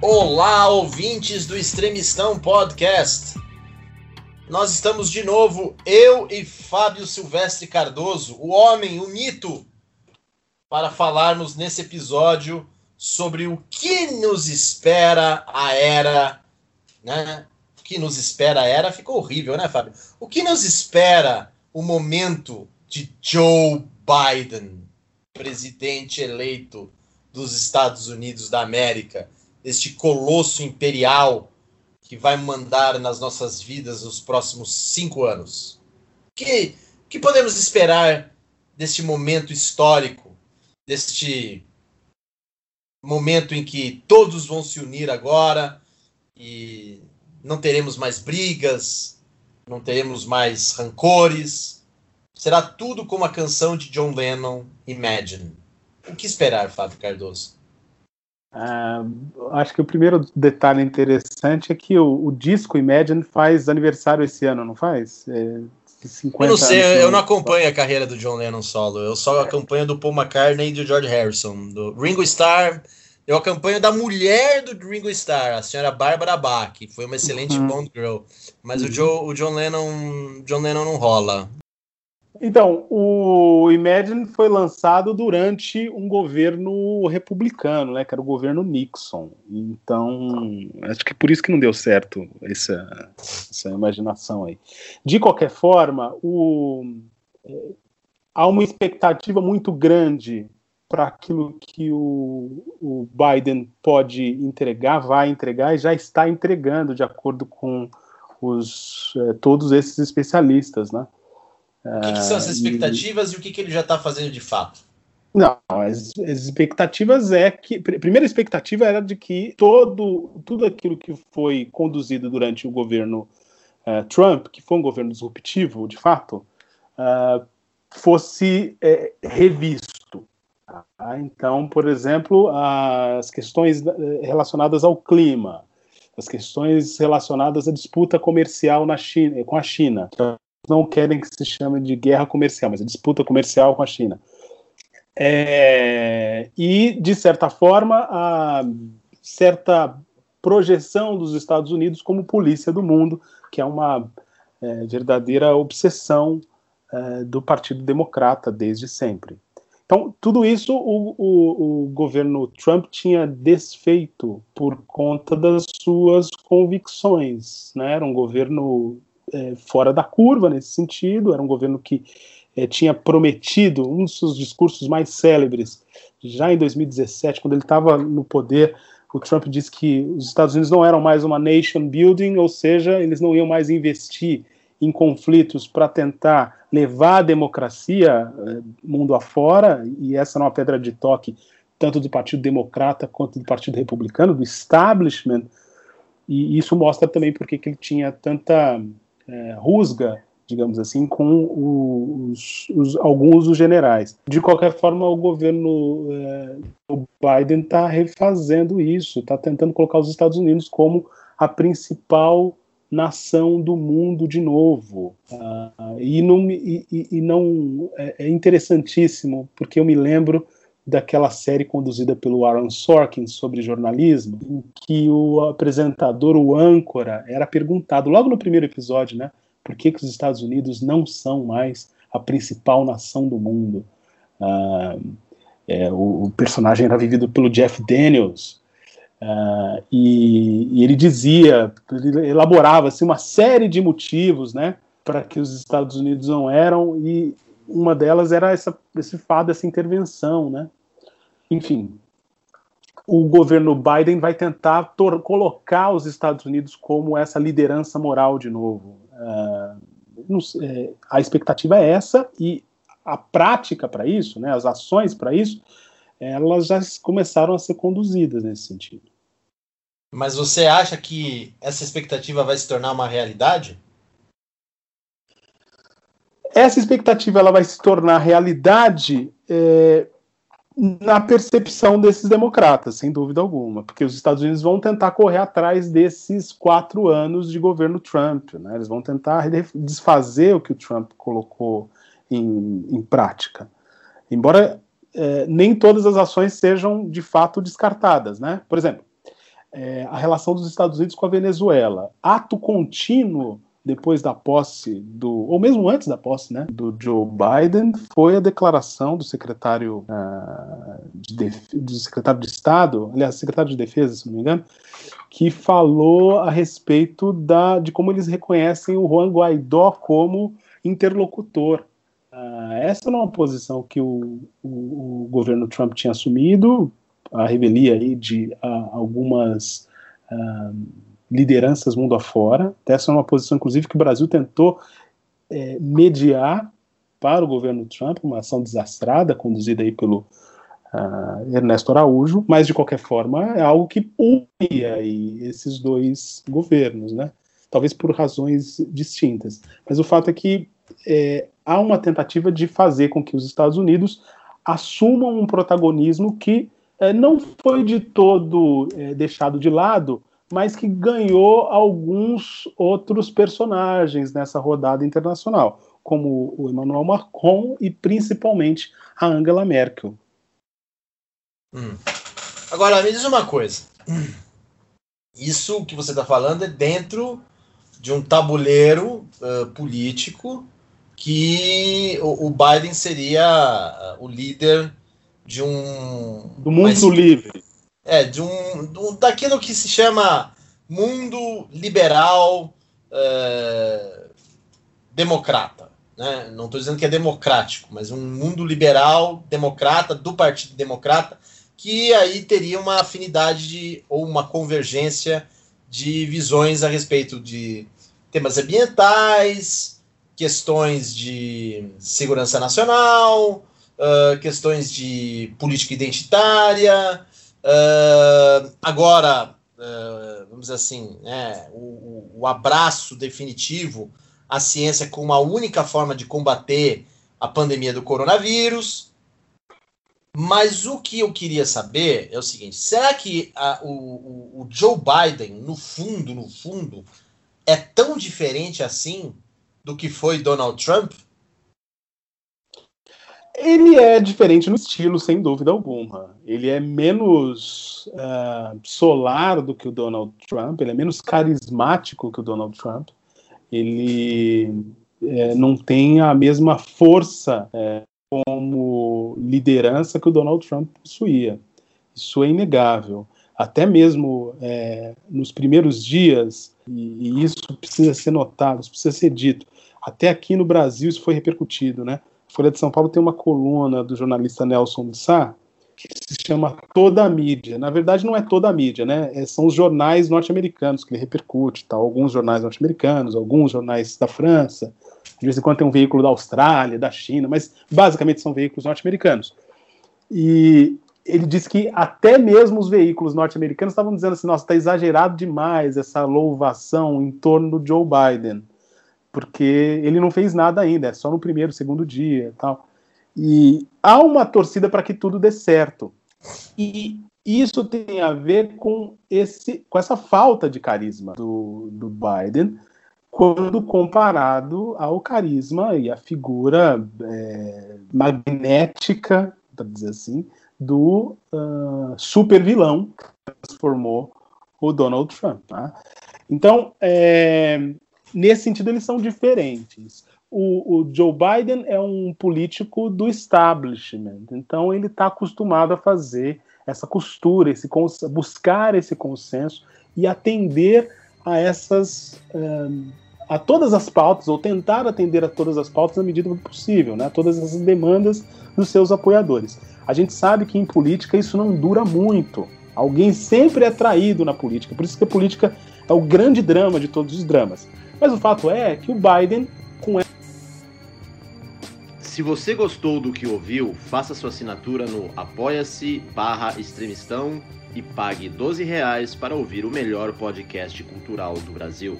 Olá, ouvintes do Extremistão Podcast. Nós estamos de novo, eu e Fábio Silvestre Cardoso, o homem, o mito, para falarmos nesse episódio sobre o que nos espera a era, né? O que nos espera a era ficou horrível, né, Fábio? O que nos espera o momento de Joe Biden, presidente eleito dos Estados Unidos da América, este colosso imperial que vai mandar nas nossas vidas nos próximos cinco anos? Que que podemos esperar deste momento histórico, deste momento em que todos vão se unir agora e não teremos mais brigas, não teremos mais rancores. Será tudo como a canção de John Lennon, Imagine. O que esperar, Fábio Cardoso? Uh, acho que o primeiro detalhe interessante é que o, o, disco Imagine faz aniversário esse ano, não faz? É, eu não sei, eu não acompanho a carreira do John Lennon solo. Eu só acompanho do Paul McCartney e do George Harrison. Do Ringo Starr, eu acompanho da mulher do Ringo Starr, a senhora Barbara Bach, que foi uma excelente uhum. Bond Girl. Mas uhum. o, Joe, o John Lennon, John Lennon não rola. Então, o Imagine foi lançado durante um governo republicano, né, que era o governo Nixon. Então, acho que é por isso que não deu certo essa, essa imaginação aí. De qualquer forma, o, há uma expectativa muito grande para aquilo que o, o Biden pode entregar, vai entregar e já está entregando, de acordo com os, é, todos esses especialistas, né? O que, que são essas expectativas e, e o que, que ele já está fazendo de fato? Não, as, as, expectativas é que. A primeira expectativa era de que todo, tudo aquilo que foi conduzido durante o governo uh, Trump, que foi um governo disruptivo, de fato, uh, fosse é, revisto. Tá? Então, por exemplo, as questões eh, relacionadas ao clima, as questões relacionadas à disputa comercial na China, com a China. Então, não querem que se chame de guerra comercial, mas a disputa comercial com a China. É, e, de certa forma, a certa projeção dos Estados Unidos como polícia do mundo, que é uma é, verdadeira obsessão é, do Partido Democrata desde sempre. Então, tudo isso o, o, o, governo Trump tinha desfeito por conta das suas convicções. Né? Era um governo é, fora da curva nesse sentido, era um governo que é, tinha prometido um dos seus discursos mais célebres, já em 2017, quando ele estava no poder, o Trump disse que os Estados Unidos não eram mais uma nation building, ou seja, eles não iam mais investir em conflitos para tentar levar a democracia é, mundo afora, e essa é uma pedra de toque tanto do Partido Democrata quanto do Partido Republicano, do establishment, e isso mostra também porque que ele tinha tanta é, rusga, digamos assim, com os, os, alguns dos generais. De qualquer forma, o governo é, o Biden está refazendo isso, está tentando colocar os Estados Unidos como a principal nação do mundo de novo. Uh, e não, e, e não é, é, interessantíssimo, porque eu me lembro daquela série conduzida pelo Aaron Sorkin sobre jornalismo, em que o apresentador, o âncora, era perguntado logo no primeiro episódio, né, por que, que os Estados Unidos não são mais a principal nação do mundo. Uh, é, o, o, personagem era vivido pelo Jeff Daniels, uh, e, e, ele dizia, ele elaborava assim, uma série de motivos né, para que os Estados Unidos não eram, e uma delas era essa, esse fato, essa intervenção, né? Enfim, o governo Biden vai tentar colocar os Estados Unidos como essa liderança moral de novo. Uh, sei, a expectativa é essa e a prática para isso, né, as ações para isso, elas já começaram a ser conduzidas nesse sentido. Mas você acha que essa expectativa vai se tornar uma realidade? Essa expectativa ela vai se tornar realidade é, na percepção desses democratas, sem dúvida alguma, porque os Estados Unidos vão tentar correr atrás desses quatro anos de governo Trump, né? eles vão tentar desfazer o que o Trump colocou em, em prática. Embora é, nem todas as ações sejam de fato descartadas, né? Por exemplo, é, a relação dos Estados Unidos com a Venezuela. Ato contínuo depois da posse do, ou mesmo antes da posse, né, do Joe Biden, foi a declaração do secretário uh, de do secretário de Estado, aliás, secretário de Defesa, se não me engano, que falou a respeito da, de como eles reconhecem o Juan Guaidó como interlocutor. Uh, essa não é uma posição que o, o, o, governo Trump tinha assumido, a revelia aí de uh, algumas lideranças mundo afora. Essa é uma posição, inclusive, que o Brasil tentou é, mediar para o governo Trump, uma ação desastrada, conduzida aí pelo uh, Ernesto Araújo, mas de qualquer forma é algo que une aí esses dois governos, né? Talvez por razões distintas. Mas o fato é que é, há uma tentativa de fazer com que os Estados Unidos assumam um protagonismo que é, não foi de todo é, deixado de lado mas que ganhou alguns outros personagens nessa rodada internacional, como o Emmanuel Macron e principalmente a Angela Merkel. Hum. Agora, me diz uma coisa. Isso que você está falando é dentro de um tabuleiro uh, político que o, o, Biden seria uh, o líder de um. Do mundo mas, livre. É, de um, de um, daquilo que se chama mundo liberal é, democrata. Né? Não estou dizendo que é democrático, mas um mundo liberal democrata do Partido Democrata que aí teria uma afinidade de, ou uma convergência de visões a respeito de temas ambientais, questões de segurança nacional, uh, questões de política identitária, Uh, agora, uh, vamos dizer assim, né, o, o, abraço definitivo à ciência como a única forma de combater a pandemia do coronavírus. Mas o que eu queria saber é o seguinte: será que a, o, o Joe Biden, no fundo, no fundo, é tão diferente assim do que foi Donald Trump? Ele é diferente no estilo, sem dúvida alguma. Ele é menos uh, solar do que o Donald Trump, ele é menos carismático que o Donald Trump. Ele é, não tem a mesma força é, como liderança que o Donald Trump possuía. Isso é inegável. Até mesmo é, nos primeiros dias, e, e isso precisa ser notado, isso precisa ser dito. Até aqui no Brasil isso foi repercutido, né? Folha de São Paulo tem uma coluna do jornalista Nelson Sá que se chama Toda a Mídia. Na verdade, não é toda a mídia, né? É, são os jornais norte-americanos que ele repercute, tá? alguns jornais norte-americanos, alguns jornais da França, de vez em quando tem um veículo da Austrália, da China, mas basicamente são veículos norte-americanos. E ele disse que até mesmo os veículos norte-americanos estavam dizendo assim: nossa, está exagerado demais essa louvação em torno do Joe Biden porque ele não fez nada ainda, é só no primeiro, segundo dia tal. E há uma torcida para que tudo dê certo. E isso tem a ver com, esse, com essa falta de carisma do, do Biden, quando comparado ao carisma e a figura é, magnética, para dizer assim, do uh, super vilão que transformou o Donald Trump. Tá? Então, é, nesse sentido, eles são diferentes. O, o, Joe Biden é um político do establishment, então ele está acostumado a fazer essa costura, esse buscar esse consenso e atender a essas um, a todas as pautas ou tentar atender a todas as pautas na medida possível, né? Todas as demandas dos seus apoiadores. A gente sabe que em política isso não dura muito. Alguém sempre é traído na política. Por isso que a política é o grande drama de todos os dramas. Mas o fato é que o Biden, com se você gostou do que ouviu, faça sua assinatura no apoia-se barra extremistão e pague 12 reais para ouvir o melhor podcast cultural do Brasil.